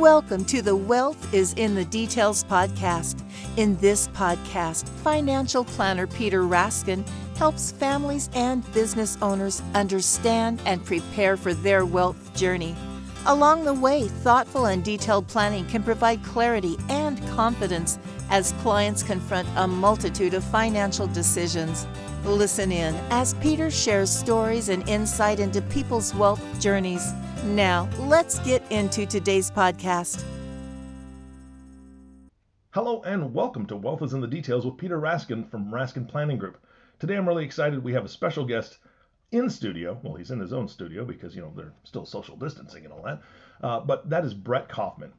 Welcome to the Wealth is in the Details podcast. In this podcast, financial planner Peter Raskin helps families and business owners understand and prepare for their wealth journey. Along the way, thoughtful and detailed planning can provide clarity and confidence as clients confront a multitude of financial decisions. Listen in as Peter shares stories and insight into people's wealth journeys. Now, let's get into today's podcast. Hello and welcome to Wealth is in the Details with Peter Raskin from Raskin Planning Group. Today I'm really excited. We have a special guest in studio. Well, he's in his own studio because, you know, they're still social distancing and all that. Uh, but that is Brett Kaufman.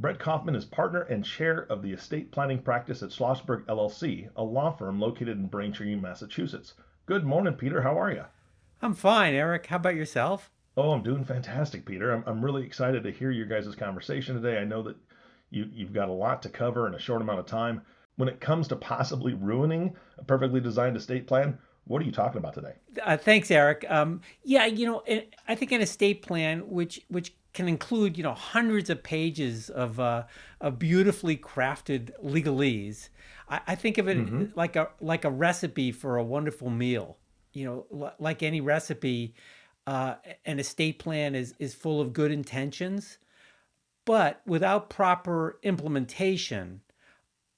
Brett Kaufman is partner and chair of the estate planning practice at Schlossberg LLC, a law firm located in Braintree, Massachusetts. Good morning, Peter. How are you? I'm fine, Eric. How about yourself? Oh, I'm doing fantastic, Peter. I'm, I'm really excited to hear your guys' conversation today. I know that you, you've got a lot to cover in a short amount of time. When it comes to possibly ruining a perfectly designed estate plan, what are you talking about today? Uh, thanks, Eric. Um, yeah, you know, I think an estate plan, which which can include you know hundreds of pages of uh, of beautifully crafted legalese. I, I think of it mm-hmm. like a like a recipe for a wonderful meal. You know, l- like any recipe, uh, an estate plan is is full of good intentions, but without proper implementation,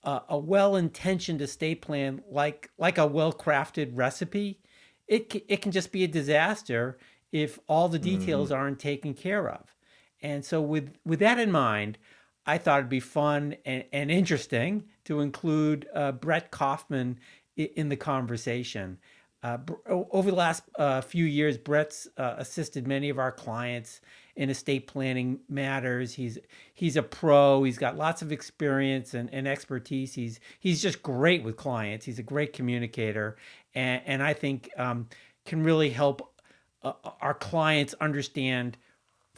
uh, a well-intentioned estate plan, like like a well-crafted recipe, it it can just be a disaster if all the details mm-hmm. aren't taken care of. And so with with that in mind, I thought it'd be fun and, and interesting to include uh, Brett Kaufman in, in the conversation. Uh, over the last uh, few years, Brett's uh, assisted many of our clients in estate planning matters. He's he's a pro. He's got lots of experience and, and expertise. He's he's just great with clients. He's a great communicator, and, and I think um, can really help uh, our clients understand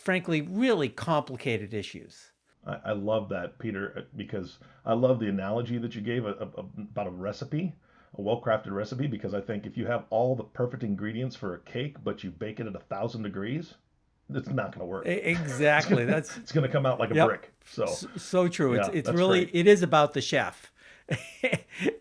frankly, really complicated issues. I, I love that, Peter, uh, because I love the analogy that you gave a, a, about a recipe, a well crafted recipe, because I think if you have all the perfect ingredients for a cake, but you bake it at a thousand degrees, it's not going to work. Exactly. it's gonna, That's it's going to come out like a yep. brick. So so true. Yeah, it's it's really great. it is about the chef.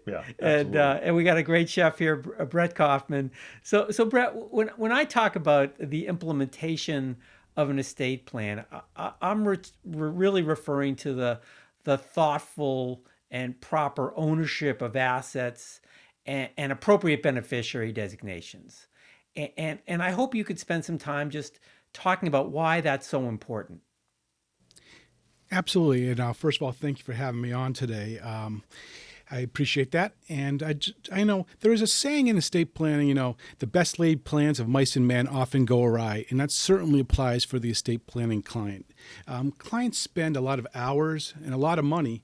yeah, and uh, and we got a great chef here, Brett Kaufman. So so Brett, when when I talk about the implementation of an estate plan. I, am re- really referring to the the thoughtful and proper ownership of assets and, and appropriate beneficiary designations. And, and, and I hope you could spend some time just talking about why that's so important. Absolutely. And uh, first of all, thank you for having me on today. Um, I appreciate that. And I, I know there is a saying in estate planning, you know, the best laid plans of mice and men often go awry. And that certainly applies for the estate planning client. Um, clients spend a lot of hours and a lot of money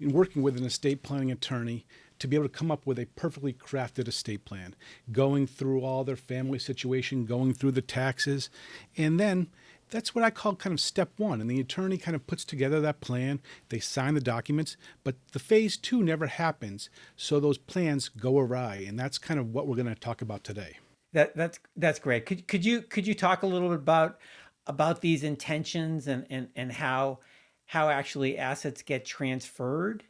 in working with an estate planning attorney to be able to come up with a perfectly crafted estate plan, going through all their family situation, going through the taxes, and then that's what I call kind of step one. And the attorney kind of puts together that plan, they sign the documents, but the phase two never happens. So those plans go awry. And that's kind of what we're going to talk about today. That, that's that's great. Could, could you could you talk a little bit about about these intentions and, and, and how how actually assets get transferred?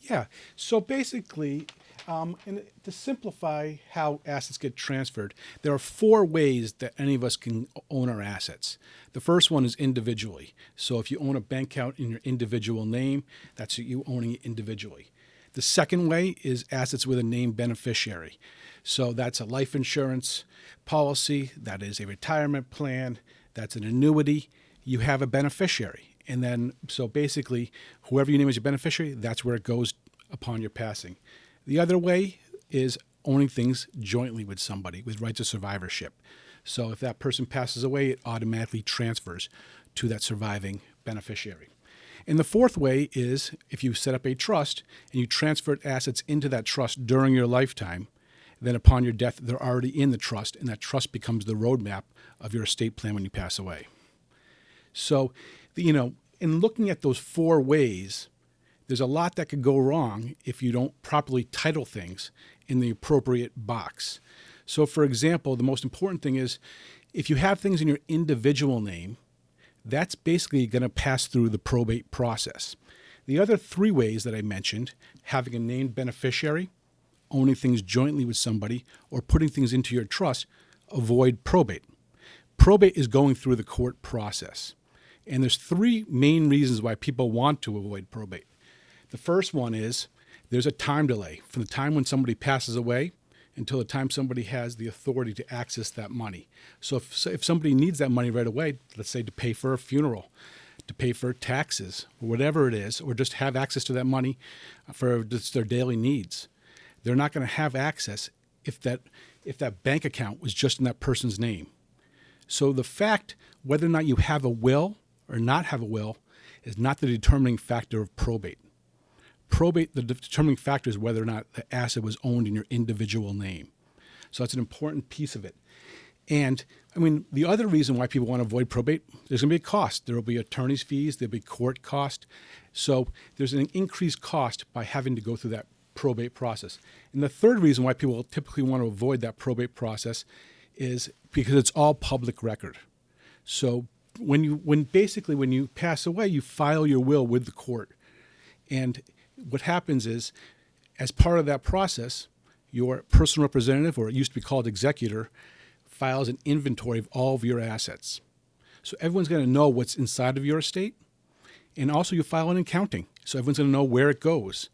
Yeah. So basically, um, and to simplify how assets get transferred, there are four ways that any of us can own our assets. The first one is individually. So if you own a bank account in your individual name, that's you owning it individually. The second way is assets with a named beneficiary. So that's a life insurance policy, that is a retirement plan, that's an annuity. You have a beneficiary. And then, so basically, whoever you name as your beneficiary, that's where it goes upon your passing. The other way is owning things jointly with somebody with rights of survivorship. So if that person passes away, it automatically transfers to that surviving beneficiary. And the fourth way is if you set up a trust and you transfer assets into that trust during your lifetime, then upon your death, they're already in the trust, and that trust becomes the roadmap of your estate plan when you pass away. So, you know, in looking at those four ways, there's a lot that could go wrong if you don't properly title things in the appropriate box. So, for example, the most important thing is if you have things in your individual name, that's basically going to pass through the probate process. The other three ways that I mentioned having a named beneficiary, owning things jointly with somebody, or putting things into your trust avoid probate. Probate is going through the court process. And there's three main reasons why people want to avoid probate. The first one is there's a time delay from the time when somebody passes away until the time somebody has the authority to access that money. So if, so if somebody needs that money right away, let's say to pay for a funeral, to pay for taxes, whatever it is, or just have access to that money for just their daily needs, they're not going to have access if that if that bank account was just in that person's name. So the fact whether or not you have a will or not have a will is not the determining factor of probate. Probate, the determining factor is whether or not the asset was owned in your individual name. So that's an important piece of it. And I mean, the other reason why people want to avoid probate, there's going to be a cost. There will be attorney's fees, there'll be court cost. So there's an increased cost by having to go through that probate process. And the third reason why people typically want to avoid that probate process is because it's all public record. So when you when basically when you pass away, you file your will with the court. And what happens is as part of that process, your personal representative or it used to be called executor files an inventory of all of your assets. So everyone's going to know what's inside of your estate. And also you file an accounting. So everyone's going to know where it goes.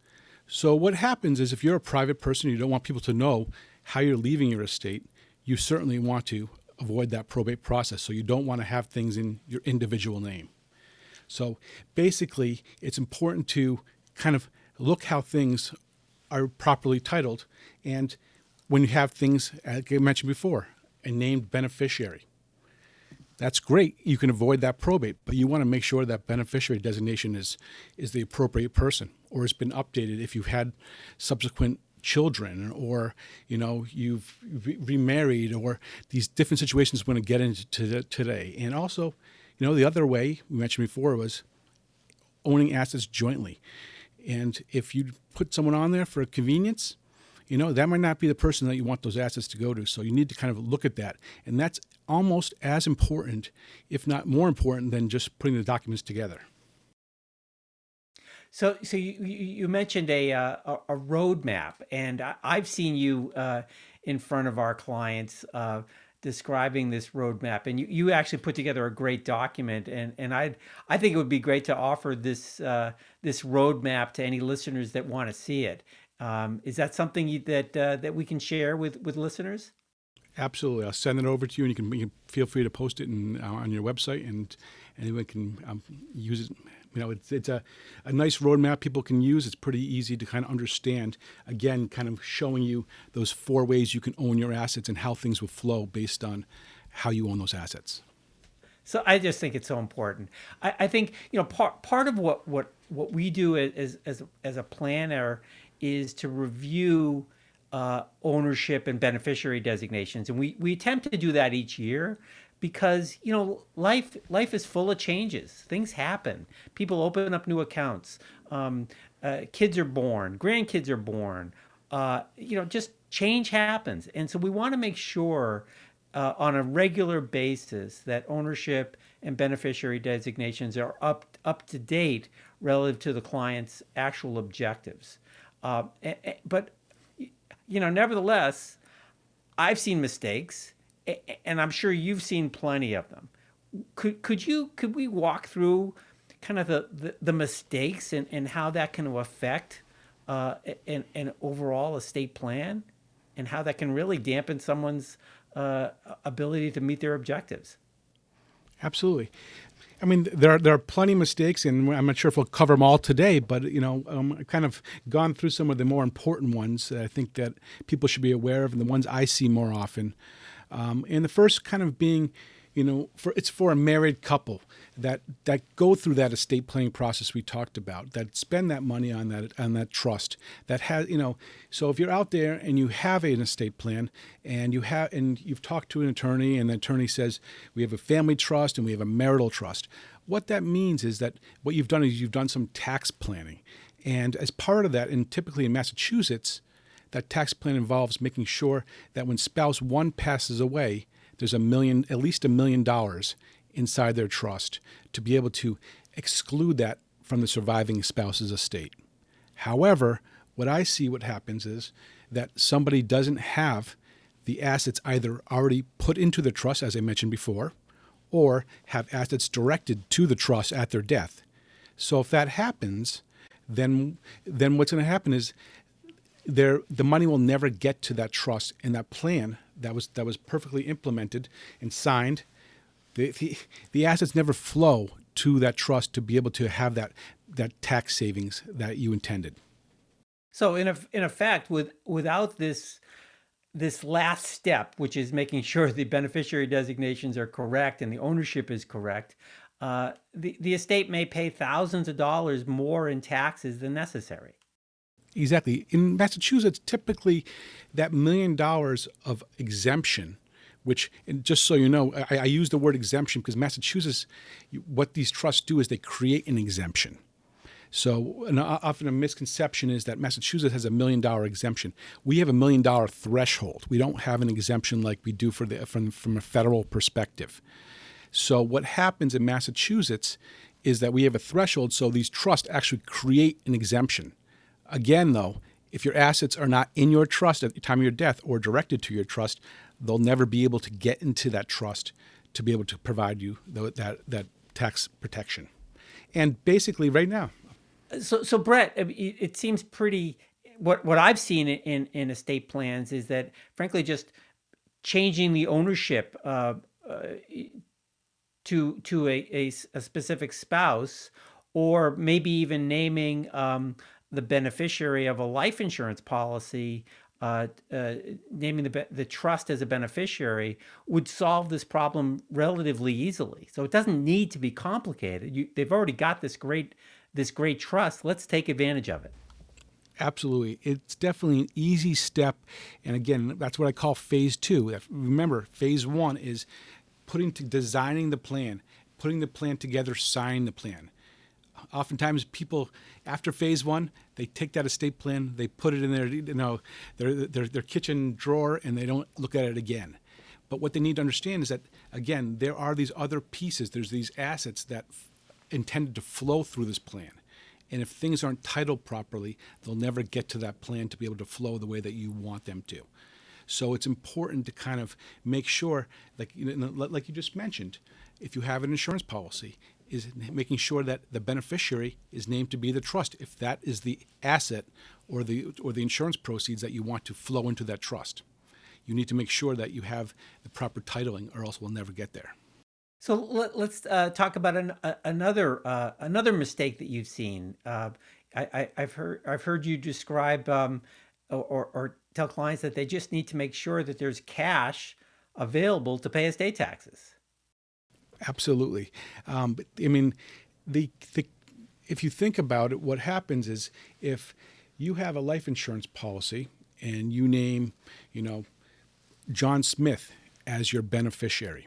So what happens is if you're a private person, you don't want people to know how you're leaving your estate, you certainly want to avoid that probate process. So you don't want to have things in your individual name. So basically, it's important to kind of look how things are properly titled. And when you have things, as I mentioned before, a named beneficiary, that's great. You can avoid that probate, but you want to make sure that beneficiary designation is, is the appropriate person or has been updated if you've had subsequent children or you know you've remarried or these different situations we're going to get into today and also you know the other way we mentioned before was owning assets jointly and if you put someone on there for convenience you know that might not be the person that you want those assets to go to. So you need to kind of look at that. And that's almost as important if not more important than just putting the documents together. So, so you, you mentioned a, uh, a roadmap, and I, have seen you uh, in front of our clients uh, describing this roadmap, and you, you actually put together a great document, and and I I think it would be great to offer this uh, this roadmap to any listeners that want to see it. Um, is that something you, that uh, that we can share with with listeners? Absolutely, I'll send it over to you, and you can, you can feel free to post it in, uh, on your website, and anyone can um, use it you know, it's, it's a, a nice roadmap people can use. It's pretty easy to kind of understand. Again, kind of showing you those four ways you can own your assets and how things will flow based on how you own those assets. So I just think it's so important. I, I think you know part part of what what what we do as as as a planner is to review uh, ownership and beneficiary designations, and we we attempt to do that each year because you know life life is full of changes. Things happen. People open up new accounts. Um, uh, kids are born. Grandkids are born. Uh, you know just change happens. And so we want to make sure uh, on a regular basis that ownership and beneficiary designations are up up to date relative to the client's actual objectives. Uh, but you know nevertheless i've seen mistakes and I'm sure you've seen plenty of them. Could could you could we walk through kind of the, the, the mistakes and, and how that can affect uh, an, an overall estate plan and how that can really dampen someone's uh, ability to meet their objectives? Absolutely. I mean, there are, there are plenty of mistakes, and I'm not sure if we'll cover them all today. But you know, um, I've kind of gone through some of the more important ones that I think that people should be aware of, and the ones I see more often. Um, and the first kind of being, you know, for it's for a married couple that that go through that estate planning process we talked about, that spend that money on that on that trust, that has, you know, so if you're out there and you have an estate plan and you have and you've talked to an attorney and the attorney says we have a family trust and we have a marital trust, what that means is that what you've done is you've done some tax planning. And as part of that, and typically in Massachusetts, that tax plan involves making sure that when spouse one passes away, there's a million, at least a million dollars inside their trust to be able to exclude that from the surviving spouse's estate. However, what I see what happens is that somebody doesn't have the assets either already put into the trust, as I mentioned before, or have assets directed to the trust at their death. So if that happens, then then what's going to happen is there the money will never get to that trust and that plan that was that was perfectly implemented and signed. The, the, the assets never flow to that trust to be able to have that that tax savings that you intended. So in a, in effect, with without this this last step, which is making sure the beneficiary designations are correct and the ownership is correct, uh, the the estate may pay thousands of dollars more in taxes than necessary. Exactly. In Massachusetts, typically that million dollars of exemption, which, just so you know, I, I use the word exemption because Massachusetts, what these trusts do is they create an exemption. So often a misconception is that Massachusetts has a million dollar exemption. We have a million dollar threshold. We don't have an exemption like we do for the, from, from a federal perspective. So what happens in Massachusetts is that we have a threshold. So these trusts actually create an exemption. Again, though, if your assets are not in your trust at the time of your death or directed to your trust, they'll never be able to get into that trust to be able to provide you that that tax protection. And basically, right now, so, so Brett, it seems pretty. What what I've seen in in estate plans is that, frankly, just changing the ownership uh, uh, to to a, a, a, specific spouse, or maybe even naming um, the beneficiary of a life insurance policy, uh, uh, naming the the trust as a beneficiary would solve this problem relatively easily. So it doesn't need to be complicated. You, they've already got this great this great trust. Let's take advantage of it. Absolutely. It's definitely an easy step. And again, that's what I call phase two. Remember, phase one is putting to designing the plan, putting the plan together, signing the plan. Oftentimes, people after phase one, they take that estate plan, they put it in their you know their, their their kitchen drawer, and they don't look at it again. But what they need to understand is that again, there are these other pieces. There's these assets that intended to flow through this plan. And if things aren't titled properly, they'll never get to that plan to be able to flow the way that you want them to. So it's important to kind of make sure, like you know, like you just mentioned, if you have an insurance policy, is making sure that the beneficiary is named to be the trust. If that is the asset or the or the insurance proceeds that you want to flow into that trust, you need to make sure that you have the proper titling, or else we'll never get there. So let, us uh, talk about an, uh, another uh, another mistake that you've seen. Uh, I, have heard I've heard you describe um, or, or tell clients that they just need to make sure that there's cash available to pay estate taxes. Absolutely, um, but I mean, the, the if you think about it, what happens is if you have a life insurance policy and you name, you know, John Smith as your beneficiary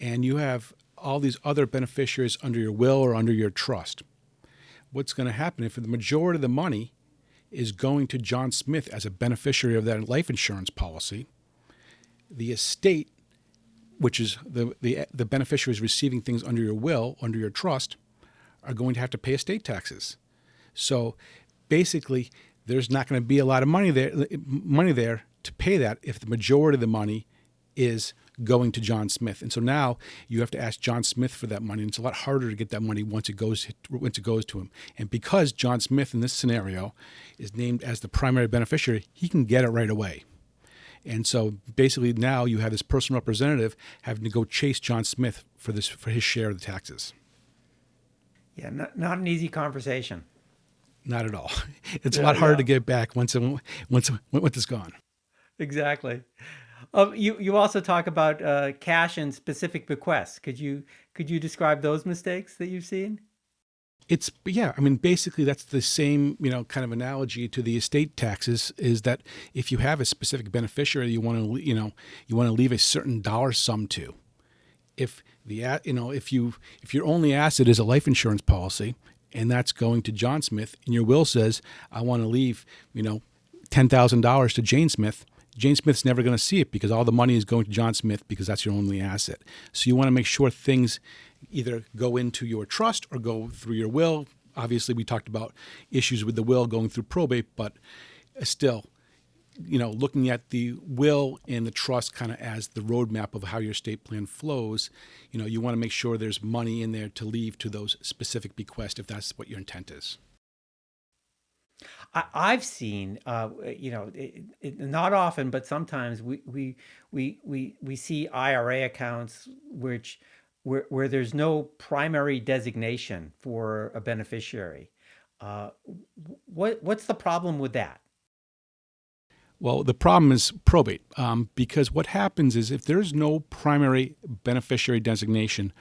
and you have all these other beneficiaries under your will or under your trust, what's going to happen? If the majority of the money is going to John Smith as a beneficiary of that life insurance policy, the estate, which is the, the, the beneficiaries receiving things under your will, under your trust, are going to have to pay estate taxes. So basically, there's not going to be a lot of money there, money there to pay that if the majority of the money is going to John Smith. And so now you have to ask John Smith for that money. And it's a lot harder to get that money once it goes once it goes to him. And because John Smith in this scenario is named as the primary beneficiary, he can get it right away. And so basically now you have this personal representative having to go chase John Smith for this for his share of the taxes. Yeah, not, not an easy conversation. Not at all. It's yeah, a lot harder yeah. to get back once once once it's gone. Exactly. Um, you you also talk about uh, cash and specific bequests. Could you could you describe those mistakes that you've seen? It's yeah, I mean basically that's the same, you know, kind of analogy to the estate taxes is that if you have a specific beneficiary you want to you know, you want to leave a certain dollar sum to. If the you know, if you if your only asset is a life insurance policy and that's going to John Smith and your will says I want to leave, you know, $10,000 to Jane Smith, Jane Smith's never going to see it because all the money is going to John Smith because that's your only asset. So you want to make sure things either go into your trust or go through your will. Obviously, we talked about issues with the will going through probate, but still, you know, looking at the will and the trust kind of as the roadmap of how your estate plan flows, you know, you want to make sure there's money in there to leave to those specific bequests if that's what your intent is. I've seen, uh, you know, it, it, not often, but sometimes we we we we we see IRA accounts which where where there's no primary designation for a beneficiary. Uh, what what's the problem with that? Well, the problem is probate, um, because what happens is if there's no primary beneficiary designation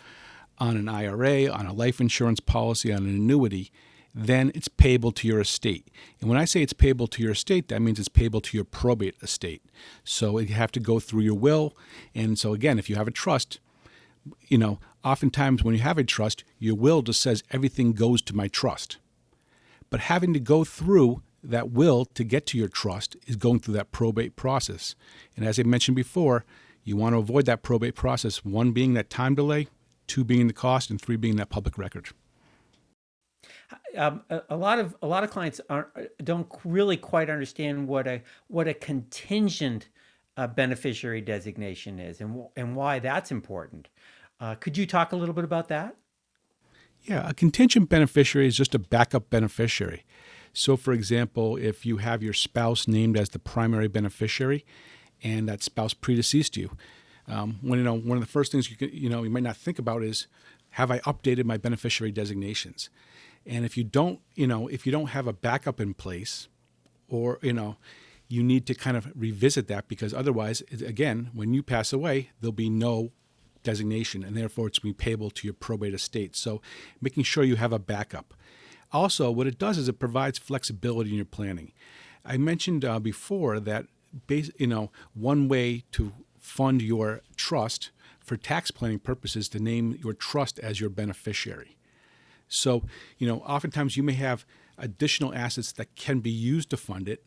on an IRA, on a life insurance policy, on an annuity, then it's payable to your estate. And when I say it's payable to your estate, that means it's payable to your probate estate. So you have to go through your will. And so, again, if you have a trust, you know, oftentimes when you have a trust, your will just says everything goes to my trust. But having to go through that will to get to your trust is going through that probate process. And as I mentioned before, you want to avoid that probate process, one being that time delay, two being the cost, and three being that public record. Um, a, lot of a lot of clients don't really quite understand what a what a contingent uh, beneficiary designation is and and why that's important. Uh, could you talk a little bit about that? Yeah, a contingent beneficiary is just a backup beneficiary. So, for example, if you have your spouse named as the primary beneficiary, and that spouse predeceased you, um, when you know one of the first things you can, you know you might not think about is have I updated my beneficiary designations? And if you don't, you know, if you don't have a backup in place, or you know, you need to kind of revisit that because otherwise, again, when you pass away, there'll be no designation, and therefore it's going to be payable to your probate estate. So, making sure you have a backup. Also, what it does is it provides flexibility in your planning. I mentioned uh, before that, base, you know, one way to fund your trust for tax planning purposes to name your trust as your beneficiary. So, you know, oftentimes you may have additional assets that can be used to fund it,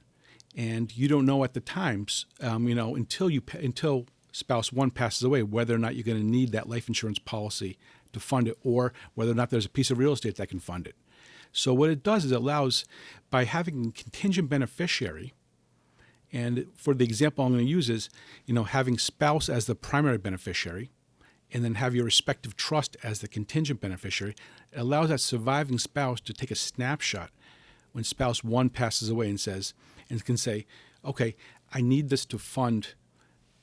and you don't know at the times, um, you know, until you until spouse one passes away, whether or not you're going to need that life insurance policy to fund it, or whether or not there's a piece of real estate that can fund it. So what it does is it allows, by having a contingent beneficiary, and for the example I'm going to use is, you know, having spouse as the primary beneficiary, and then have your respective trust as the contingent beneficiary, it allows that surviving spouse to take a snapshot when spouse one passes away and says, and can say, okay, I need this to fund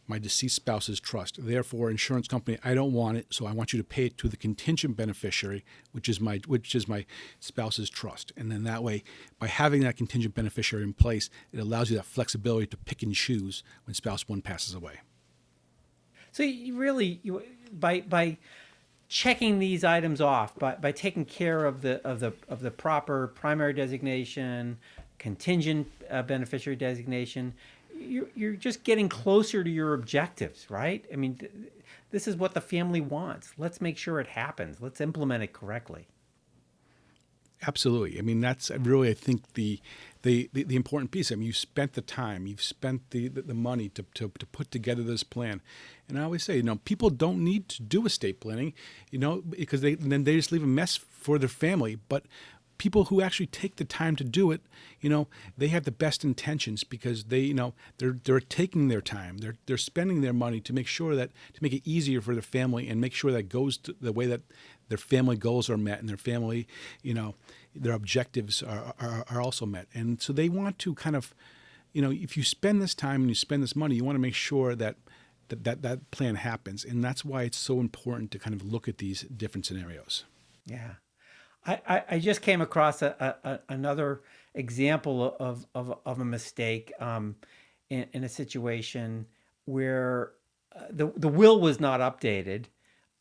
my deceased spouse's trust. Therefore, insurance company, I don't want it, so I want you to pay it to the contingent beneficiary, which is my which is my spouse's trust. And then that way, by having that contingent beneficiary in place, it allows you that flexibility to pick and choose when spouse one passes away. So you really you, by by checking these items off by, by taking care of the of the of the proper primary designation, contingent uh, beneficiary designation, you're, you're just getting closer to your objectives, right? I mean, th- this is what the family wants. Let's make sure it happens. Let's implement it correctly. Absolutely. I mean, that's really, I think, the, the, the, the, important piece. I mean, you spent the time, you've spent the, the, the money to, to, to put together this plan. And I always say, you know, people don't need to do estate planning, you know, because they then they just leave a mess for their family. But people who actually take the time to do it, you know, they have the best intentions because they, you know, they're they're taking their time. They're they're spending their money to make sure that to make it easier for their family and make sure that goes the way that their family goals are met and their family, you know, their objectives are, are, are also met. And so they want to kind of, you know, if you spend this time and you spend this money, you want to make sure that that, that, that plan happens. And that's why it's so important to kind of look at these different scenarios. Yeah. I, I just came across a, a, another example of, of, of a mistake um, in, in a situation where uh, the, the will was not updated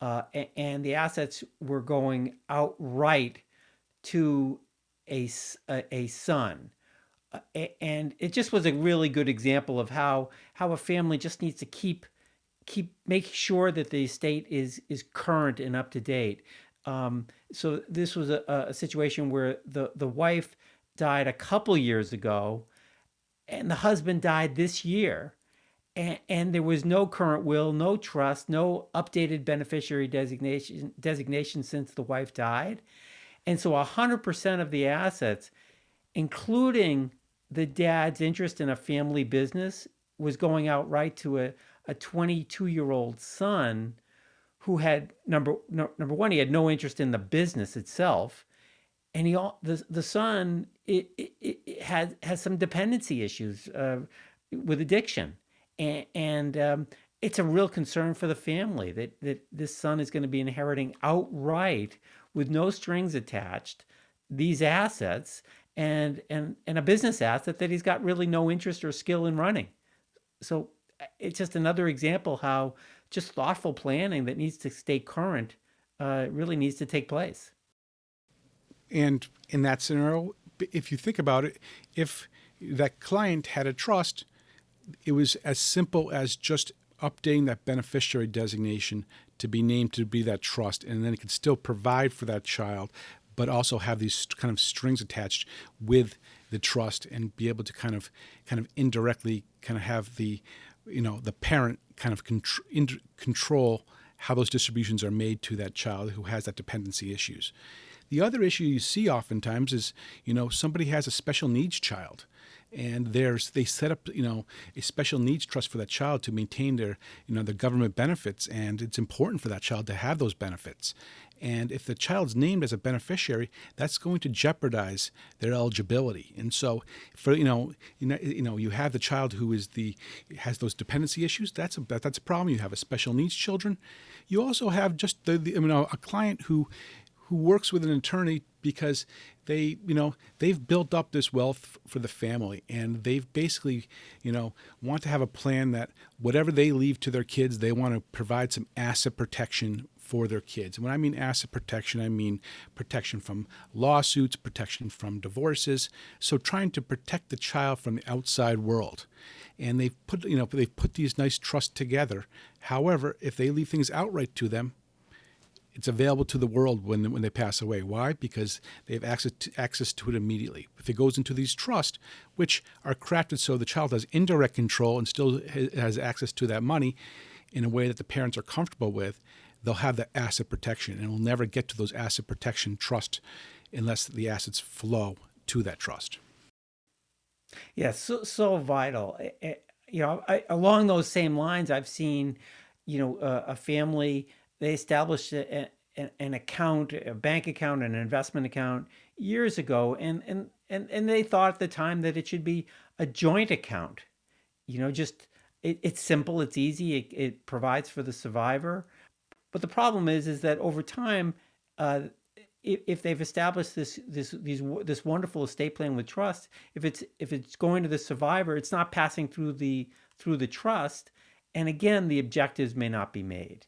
uh, and the assets were going outright to a, a, son. Uh, and it just was a really good example of how how a family just needs to keep keep make sure that the estate is is current and up to date um, so this was a, a situation where the the wife died a couple years ago, and the husband died this year, and, and there was no current will, no trust, no updated beneficiary designation designation since the wife died. And so 100% of the assets, including the dad's interest in a family business, was going out right to a, a 22 year old son who had number no, number one he had no interest in the business itself. And he all the, the son it, it, it has has some dependency issues uh, with addiction. And, and um, it's a real concern for the family that that this son is going to be inheriting outright with no strings attached these assets and and and a business asset that he's got really no interest or skill in running. So uh, it's just another example how just thoughtful planning that needs to stay current uh, really needs to take place. And in that scenario, if you think about it, if that client had a trust, it was as simple as just updating that beneficiary designation to be named to be that trust, and then it could still provide for that child, but also have these kind of strings attached with the trust and be able to kind of kind of indirectly kind of have the you know the parent kind of contr- control how those distributions are made to that child who has that dependency issues. The other issue you see oftentimes is, you know, somebody has a special needs child and there's they set up you know a special needs trust for that child to maintain their you know the government benefits and it's important for that child to have those benefits and if the child's named as a beneficiary, that's going to jeopardize their eligibility. And so, for you know, you know, you know, you have the child who is the has those dependency issues. That's a that's a problem. You have a special needs children. You also have just the, the you know a client who who works with an attorney because they you know they've built up this wealth for the family and they've basically you know want to have a plan that whatever they leave to their kids they want to provide some asset protection for their kids. And when I mean asset protection, I mean protection from lawsuits, protection from divorces. So trying to protect the child from the outside world. And they've put you know they've put these nice trusts together. However, if they leave things outright to them, it's available to the world when when they pass away. Why? Because they have access to, access to it immediately. If it goes into these trusts, which are crafted so the child has indirect control and still has access to that money in a way that the parents are comfortable with, they'll have the asset protection and we'll never get to those asset protection trust unless the assets flow to that trust. Yeah, so so vital. Eh, eh, you know, I, along those same lines, I've seen, you know, a, a family they established a, a, an account, a bank account, an investment account years ago, and and and and they thought at the time that it should be a joint account. You know, just it, it's simple, it's easy, it, it provides for the survivor, but the problem is, is that over time, uh, if, if they've established this this these this wonderful estate plan with trust, if it's if it's going to the survivor, it's not passing through the through the trust, and again, the objectives may not be made.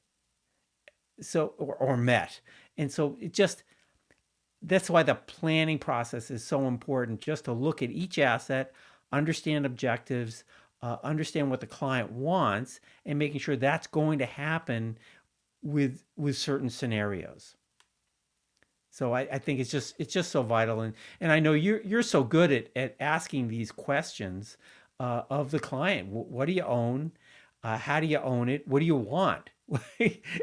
So or, or met, and so it just that's why the planning process is so important. Just to look at each asset, understand objectives, uh, understand what the client wants, and making sure that's going to happen with with certain scenarios. So I, I think it's just it's just so vital, and and I know you're you're so good at at asking these questions uh, of the client. What do you own? Uh, how do you own it? What do you want?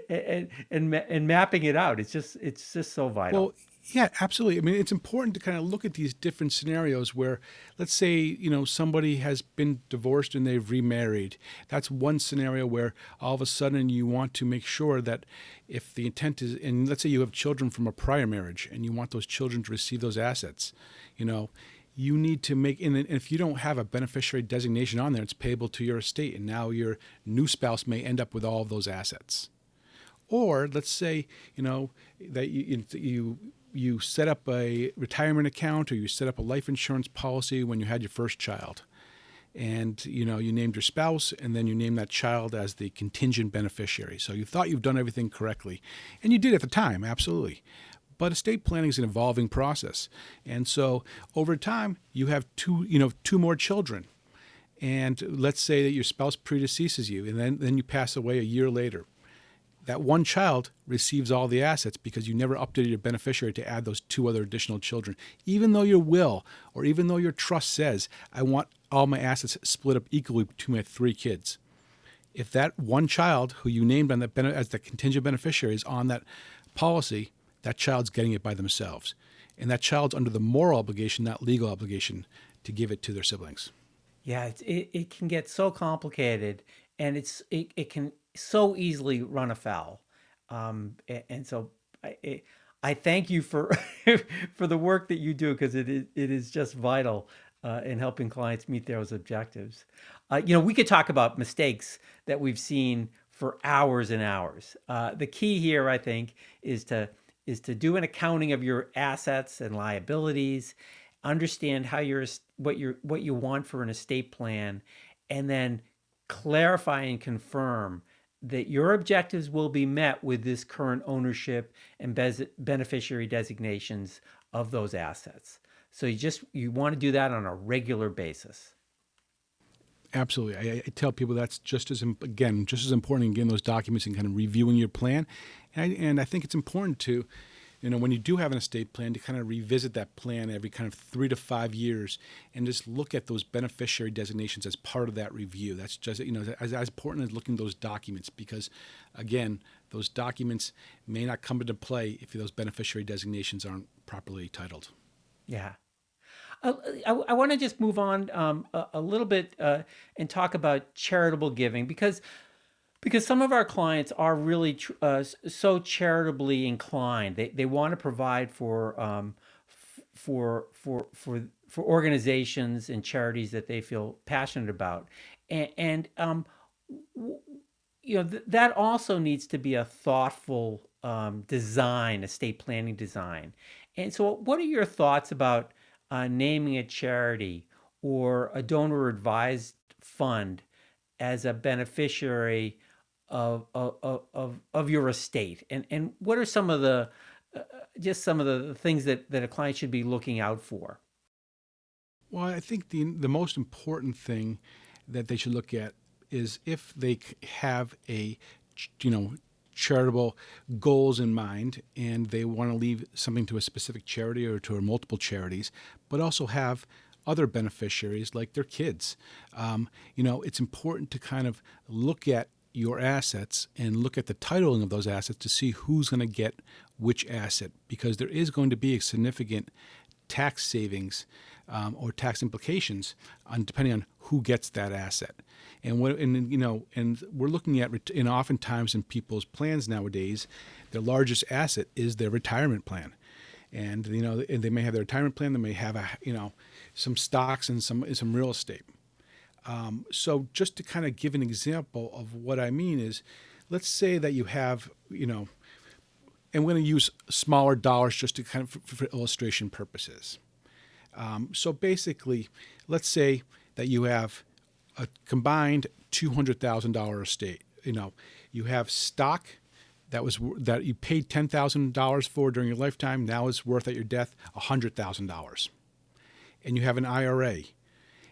and, and and mapping it out. It's just it's just so vital. Well, yeah, absolutely. I mean, it's important to kind of look at these different scenarios where, let's say, you know, somebody has been divorced and they've remarried. That's one scenario where all of a sudden you want to make sure that if the intent is, and let's say you have children from a prior marriage and you want those children to receive those assets, you know, you need to make, and if you don't have a beneficiary designation on there, it's payable to your estate. And now your new spouse may end up with all of those assets. Or let's say, you know, that you, you you set up a retirement account or you set up a life insurance policy when you had your first child. And you know you named your spouse and then you named that child as the contingent beneficiary. So you thought you've done everything correctly. And you did at the time absolutely. But estate planning is an evolving process. And so over time you have two you know two more children. And let's say that your spouse predeceases you and then, then you pass away a year later that one child receives all the assets because you never updated your beneficiary to add those two other additional children. Even though your will or even though your trust says, I want all my assets split up equally between my three kids, if that one child who you named on as the contingent beneficiary is on that policy, that child's getting it by themselves, and that child's under the moral obligation, not legal obligation, to give it to their siblings. Yeah, it, it can get so complicated, and it's it, it can so easily run afoul. Um, and, and so I I thank you for for the work that you do because it is it is just vital uh, in helping clients meet those objectives. Uh, you know, we could talk about mistakes that we've seen for hours and hours. Uh, the key here, I think, is to is to do an accounting of your assets and liabilities, understand how you're what you what you want for an estate plan, and then clarify and confirm that your objectives will be met with this current ownership and beneficiary designations of those assets. So you just you want to do that on a regular basis. Absolutely, I, I tell people that's just as again just as important in getting those documents and kind of reviewing your plan, and I, and I think it's important to you know, when you do have an estate plan, to kind of revisit that plan every kind of three to five years and just look at those beneficiary designations as part of that review. That's just, you know, as, as important as looking at those documents because, again, those documents may not come into play if those beneficiary designations aren't properly titled. Yeah. Uh, I, I want to just move on um, a, a, little bit uh, and talk about charitable giving because because some of our clients are really uh, so charitably inclined. They, they want to provide for um, for for for for organizations and charities that they feel passionate about, and, and um, you know th- that also needs to be a thoughtful um, design, estate planning design. And so, what are your thoughts about uh, naming a charity or a donor advised fund as a beneficiary of of of, of your estate and and what are some of the uh, just some of the things that that a client should be looking out for well i think the the most important thing that they should look at is if they have a you know charitable goals in mind and they want to leave something to a specific charity or to multiple charities but also have other beneficiaries like their kids. Um, you know, it's important to kind of look at your assets and look at the titling of those assets to see who's going to get which asset because there is going to be a significant tax savings um, or tax implications on depending on who gets that asset. And what and you know and we're looking at and oftentimes in people's plans nowadays, their largest asset is their retirement plan. And you know and they may have their retirement plan, they may have a you know some stocks and some some real estate. Um, so just to kind of give an example of what I mean is, let's say that you have, you know, and we're going to use smaller dollars just to kind of for, for illustration purposes. Um, so basically, let's say that you have a combined two hundred thousand dollar estate. You know, you have stock that was that you paid ten thousand dollars for during your lifetime. Now is worth at your death hundred thousand dollars, and you have an IRA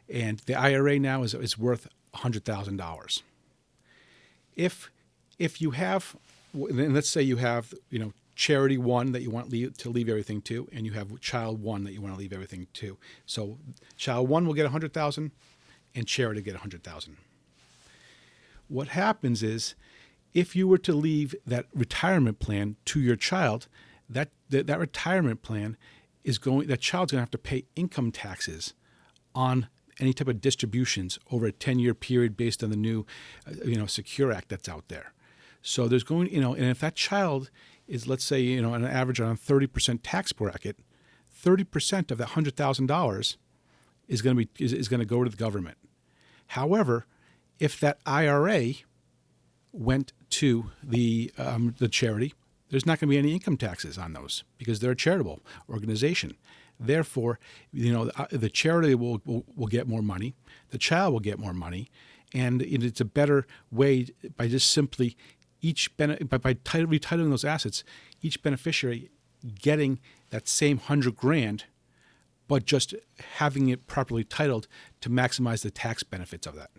and the IRA now is, is worth $100,000. If if you have, and let's say you have, you know, charity one that you want leave, to leave everything to, and you have child one that you want to leave everything to. So child one will get 100,000 and charity get 100,000. What happens is if you were to leave that retirement plan to your child, that that, that retirement plan is going that child's going to have to pay income taxes on any type of distributions over a 10 year period based on the new uh, you know secure act that's out there. So there's going you know and if that child is let's say you know on an average on a 30% tax bracket 30% of that $100000 is going to be is, is going to go to the government. However if that ira went to the um, the charity there's not going to be any income taxes on those because they're a charitable organization Therefore, you know, uh, the charity will, will, will get more money, the child will get more money, and it's a better way by just simply each by, by retitling those assets, each beneficiary getting that same hundred grand, but just having it properly titled to maximize the tax benefits of that.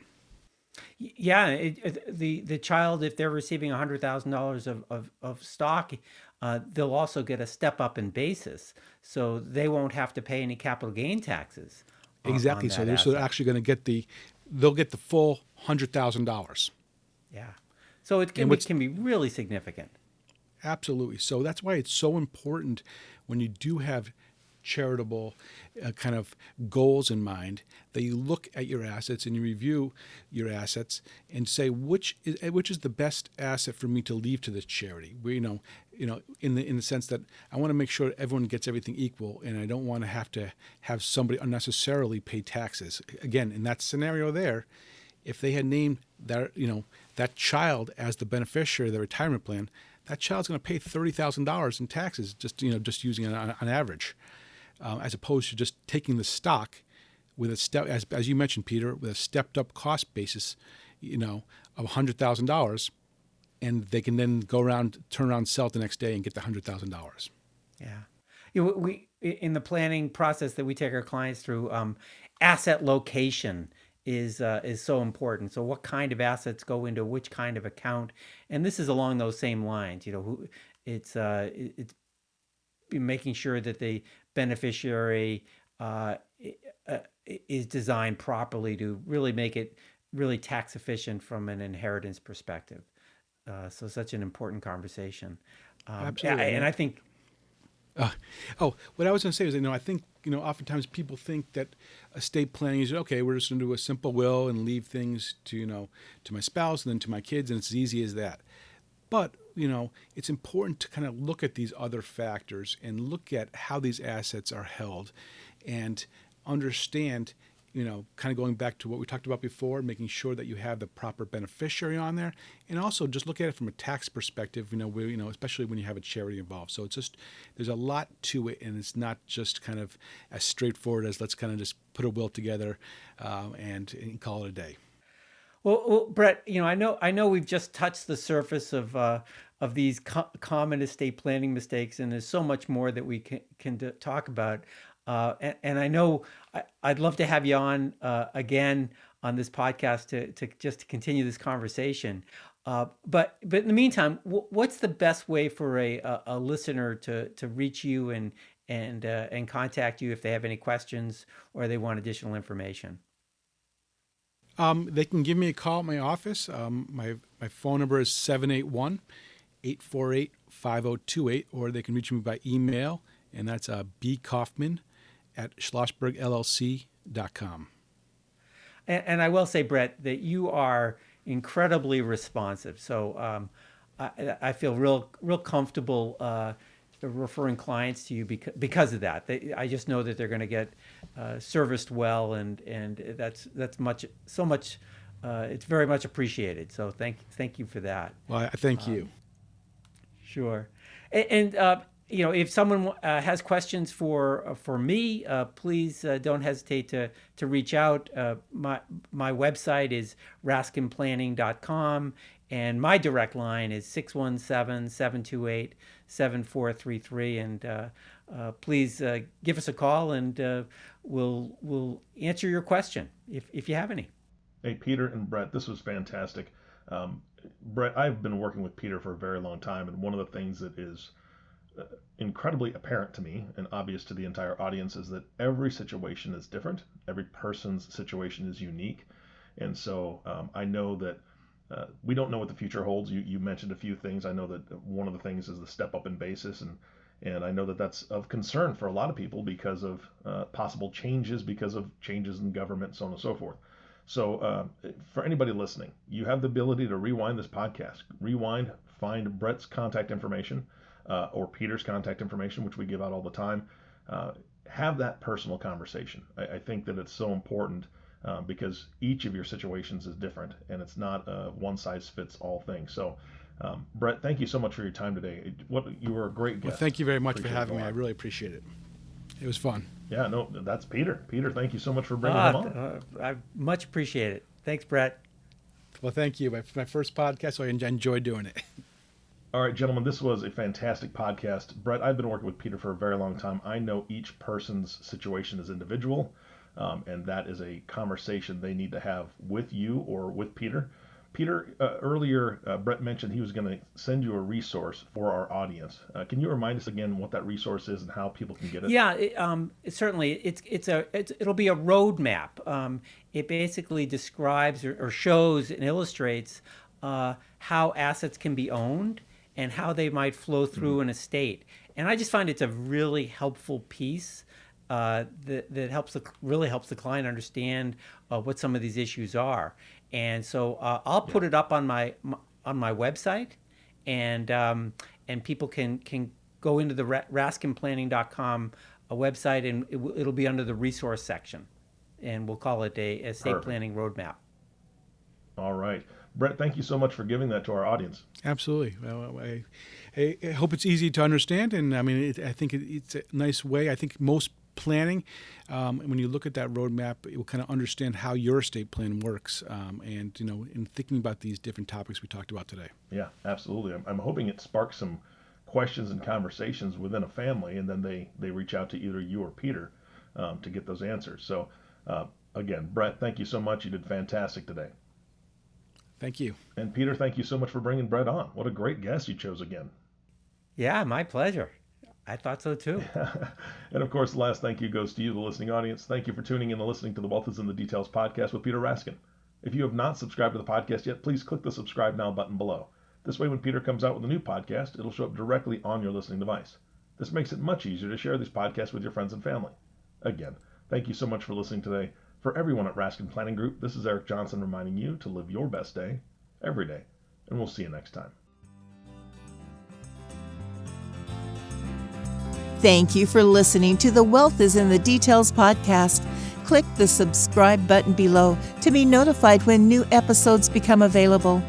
Yeah, it, it, the the child, if they're receiving hundred thousand dollars of, of of stock, uh, they'll also get a step up in basis, so they won't have to pay any capital gain taxes. exactly. so they're, so they're actually going to get the they'll get the full hundred thousand dollars. Yeah. So it can, be, can be really significant. Absolutely. So that's why it's so important when you do have charitable uh, kind of goals in mind that you look at your assets and you review your assets and say which is uh, which is the best asset for me to leave to this charity. We you know you know in the in the sense that I want to make sure everyone gets everything equal and I don't want to have to have somebody unnecessarily pay taxes. Again, in that scenario there, if they had named that you know that child as the beneficiary of the retirement plan, that child's going to pay thirty thousand dollars in taxes just you know just using it on, on average uh, as opposed to just taking the stock with a step, as, as you mentioned, Peter, with a stepped up cost basis, you know, of $100,000, and they can then go around, turn around, sell it the next day and get the $100,000. Yeah. You know, we, in the planning process that we take our clients through, um, asset location is uh, is so important. So, what kind of assets go into which kind of account? And this is along those same lines. You know, who it's uh, it's making sure that the beneficiary uh, uh, is designed properly to really make it really tax efficient from an inheritance perspective. Uh, so such an important conversation. Um, Absolutely, and I think. Uh, oh, what I was going to say is, you know, I think you know, oftentimes people think that estate planning is okay. We're just going to do a simple will and leave things to you know to my spouse and then to my kids, and it's as easy as that. But you know, it's important to kind of look at these other factors and look at how these assets are held and understand, you know, kind of going back to what we talked about before, making sure that you have the proper beneficiary on there, and also just look at it from a tax perspective. You know, where, you know, especially when you have a charity involved. So it's just there's a lot to it, and it's not just kind of as straightforward as let's kind of just put a will together um, and, and call it a day. Well, well, Brett, you know, I know, I know, we've just touched the surface of uh, of these co- common estate planning mistakes, and there's so much more that we can can d- talk about. Uh, and, and, I know I, would love to have you on uh, again on this podcast to to just to continue this conversation. Uh, but but in the meantime, w- what's the best way for a, a, a, listener to to reach you and and uh, and contact you if they have any questions or they want additional information? Um, they can give me a call at my office. Um, my my phone number is 781 848 5028, or they can reach me by email, and that's uh, kaufman at schlossbergllc.com. And, and I will say, Brett, that you are incredibly responsive. So um, I, I, feel real, real comfortable uh, referring clients to you because, because of that. They, I just know that they're going to get uh, serviced well, and and that's that's much so much. Uh, it's very much appreciated. So thank thank you for that. Well, I thank you. Um, Sure. And, and uh, you know, if someone uh, has questions for uh, for me, uh, please uh, don't hesitate to to reach out. Uh, my my website is raskinplanning.com, and my direct line is 617-728-7433. And please give us a call, and we'll we'll answer your question if if you have any. Hey, Peter and Brett, this was fantastic. Um, Brett, I've been working with Peter for a very long time, and one of the things that is uh, incredibly apparent to me and obvious to the entire audience is that every situation is different. Every person's situation is unique, and so um, I know that uh, we don't know what the future holds. You, you mentioned a few things. I know that one of the things is the step up in basis, and and I know that that's of concern for a lot of people because of uh, possible changes, because of changes in government, so on and so forth. So, uh, for anybody listening, you have the ability to rewind this podcast. Rewind, find Brett's contact information uh, or Peter's contact information, which we give out all the time. Uh, have that personal conversation. I, I, think that it's so important uh, because each of your situations is different and it's not a one size fits all thing. So, um, Brett, thank you so much for your time today. What you were a great guest. Well, thank you very much appreciate for having me. I really appreciate it. It was fun. Yeah, no, that's Peter. Peter, thank you so much for bringing uh, him on. Uh, I much appreciate it. Thanks, Brett. Well, thank you. My, my first podcast, so I enjoyed doing it. All right, gentlemen, this was a fantastic podcast. Brett, I've been working with Peter for a very long time. I know each person's situation is individual, um, and that is a conversation they need to have with you or with Peter. Peter, uh, earlier uh, Brett mentioned he was going to send you a resource for our audience. Uh, can you remind us again what that resource is and how people can get it? Yeah, it, um, certainly. It's it's a it's, it'll be a roadmap. Um, it basically describes or, or, shows and illustrates uh, how assets can be owned and how they might flow through an estate. And I just find it's a really helpful piece uh, that, that helps the, really helps the client understand uh, what some of these issues are. And so uh, I'll put it up on my on my website, and um, and people can can go into the raskinplanning.com uh, website, and it, will be under the resource section, and we'll call it a estate Perfect. planning roadmap. All right. Brett, thank you so much for giving that to our audience. Absolutely. Well, I, I, hope it's easy to understand, and I mean, it, I think it, it's a nice way. I think most planning, um, when you look at that roadmap, it will kind of understand how your estate plan works, um, and you know, in thinking about these different topics we talked about today. Yeah, absolutely. I'm, I'm hoping it sparks some questions and conversations within a family, and then they they reach out to either you or Peter um, to get those answers. So, uh, again, Brett, thank you so much. You did fantastic today. Thank you. And Peter, thank you so much for bringing Brett on. What a great guest you chose again. Yeah, my pleasure. I thought so too. and of course, the last thank you goes to you, the listening audience. Thank you for tuning in and listening to the Wealth is in the Details podcast with Peter Raskin. If you have not subscribed to the podcast yet, please click the subscribe now button below. This way, when Peter comes out with a new podcast, it'll show up directly on your listening device. This makes it much easier to share these podcasts with your friends and family. Again, thank you so much for listening today. For everyone at Raskin Planning Group, this is Eric Johnson reminding you to live your best day every day, and we'll see you next time. Thank you for listening to the Wealth is in the Details podcast. Click the subscribe button below to be notified when new episodes become available.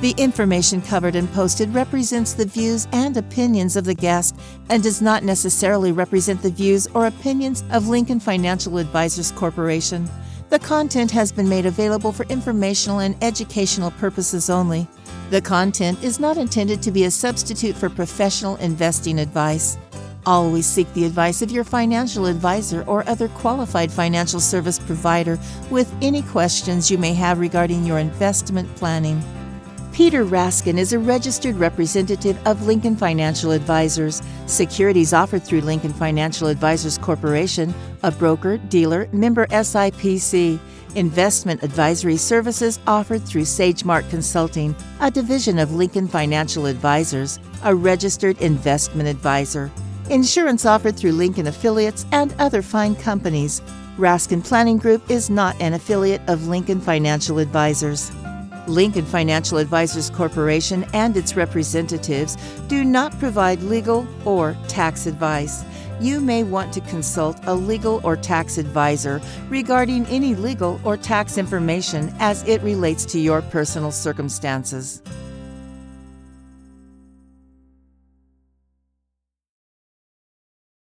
The information covered and posted represents the views and opinions of the guest and does not necessarily represent the views or opinions of Lincoln Financial Advisors Corporation. The content has been made available for informational and educational purposes only. The content is not intended to be a substitute for professional investing advice. Always seek the advice of your financial advisor or other qualified financial service provider with any questions you may have regarding your investment planning. Peter Raskin is a registered representative of Lincoln Financial Advisors. Securities offered through Lincoln Financial Advisors Corporation, a broker, dealer, member SIPC. Investment advisory services offered through SageMark Consulting, a division of Lincoln Financial Advisors, a registered investment advisor. Insurance offered through Lincoln affiliates and other fine companies. Raskin Planning Group is not an affiliate of Lincoln Financial Advisors. Lincoln Financial Advisors Corporation and its representatives do not provide legal or tax advice. You may want to consult a legal or tax advisor regarding any legal or tax information as it relates to your personal circumstances.